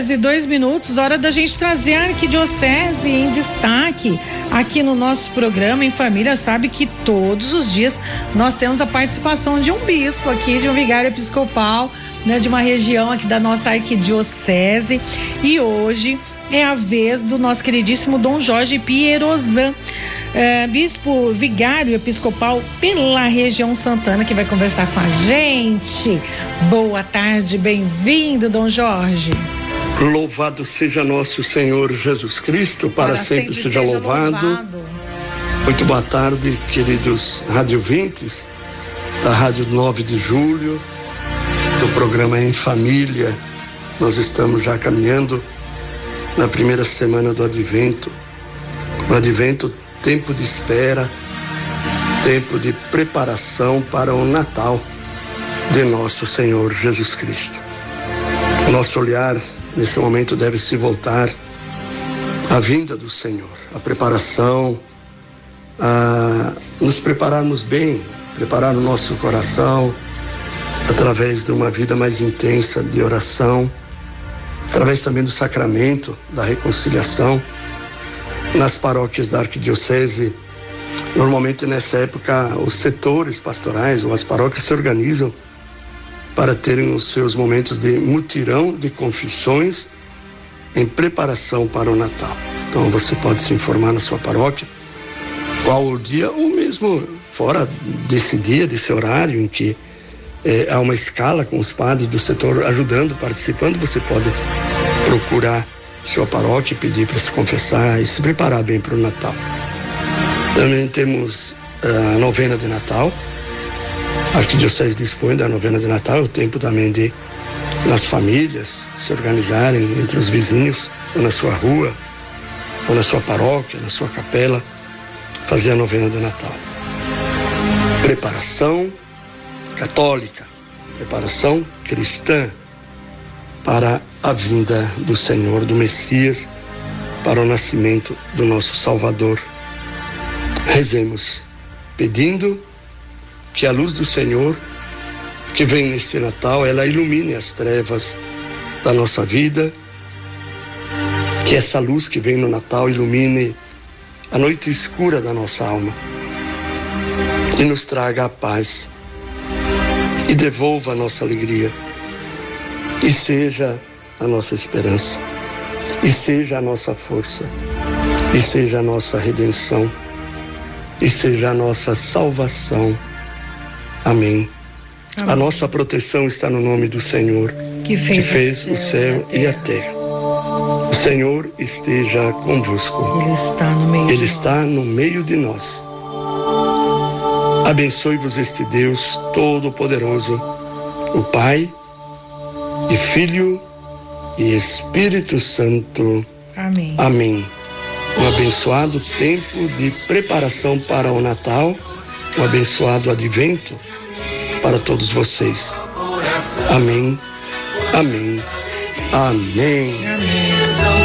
horas e dois minutos, hora da gente trazer a Arquidiocese em destaque aqui no nosso programa em família. Sabe que todos os dias nós temos a participação de um bispo aqui, de um vigário episcopal, né, de uma região aqui da nossa Arquidiocese. E hoje é a vez do nosso queridíssimo Dom Jorge Pierozan. É, bispo vigário episcopal pela região Santana, que vai conversar com a gente. Boa tarde, bem-vindo, Dom Jorge. Louvado seja nosso Senhor Jesus Cristo, para, para sempre, sempre, seja, seja louvado. louvado. Muito boa tarde, queridos radiovintes da Rádio 9 de Julho, do programa Em Família. Nós estamos já caminhando na primeira semana do Advento. O Advento tempo de espera, tempo de preparação para o Natal de nosso Senhor Jesus Cristo. O nosso olhar nesse momento deve se voltar à vinda do Senhor, à preparação, a nos prepararmos bem, preparar o nosso coração através de uma vida mais intensa de oração, através também do sacramento da reconciliação nas paróquias da arquidiocese. Normalmente nessa época os setores pastorais ou as paróquias se organizam para terem os seus momentos de mutirão de confissões em preparação para o Natal. Então você pode se informar na sua paróquia qual o dia ou mesmo fora desse dia, desse horário em que eh, há uma escala com os padres do setor ajudando, participando, você pode procurar sua paróquia, pedir para se confessar e se preparar bem para o Natal. Também temos eh, a novena de Natal. A Arquidiocese dispõe da novena de Natal, o tempo também de nas famílias se organizarem entre os vizinhos, ou na sua rua, ou na sua paróquia, na sua capela, fazer a novena de Natal. Preparação católica, preparação cristã para a vinda do Senhor, do Messias, para o nascimento do nosso Salvador. Rezemos, pedindo que a luz do Senhor, que vem neste Natal, ela ilumine as trevas da nossa vida, que essa luz que vem no Natal ilumine a noite escura da nossa alma e nos traga a paz e devolva a nossa alegria e seja a nossa esperança, e seja a nossa força, e seja a nossa redenção, e seja a nossa salvação. Amém. Amém. A nossa proteção está no nome do Senhor, que fez, que fez o céu e a terra. O Senhor esteja convosco. Ele está no meio, Ele de, está nós. No meio de nós. Abençoe-vos este Deus Todo-Poderoso, o Pai e Filho e Espírito Santo. Amém. Amém. Um abençoado tempo de preparação para o Natal, um abençoado advento para todos vocês. Amém. Amém. Amém. Amém.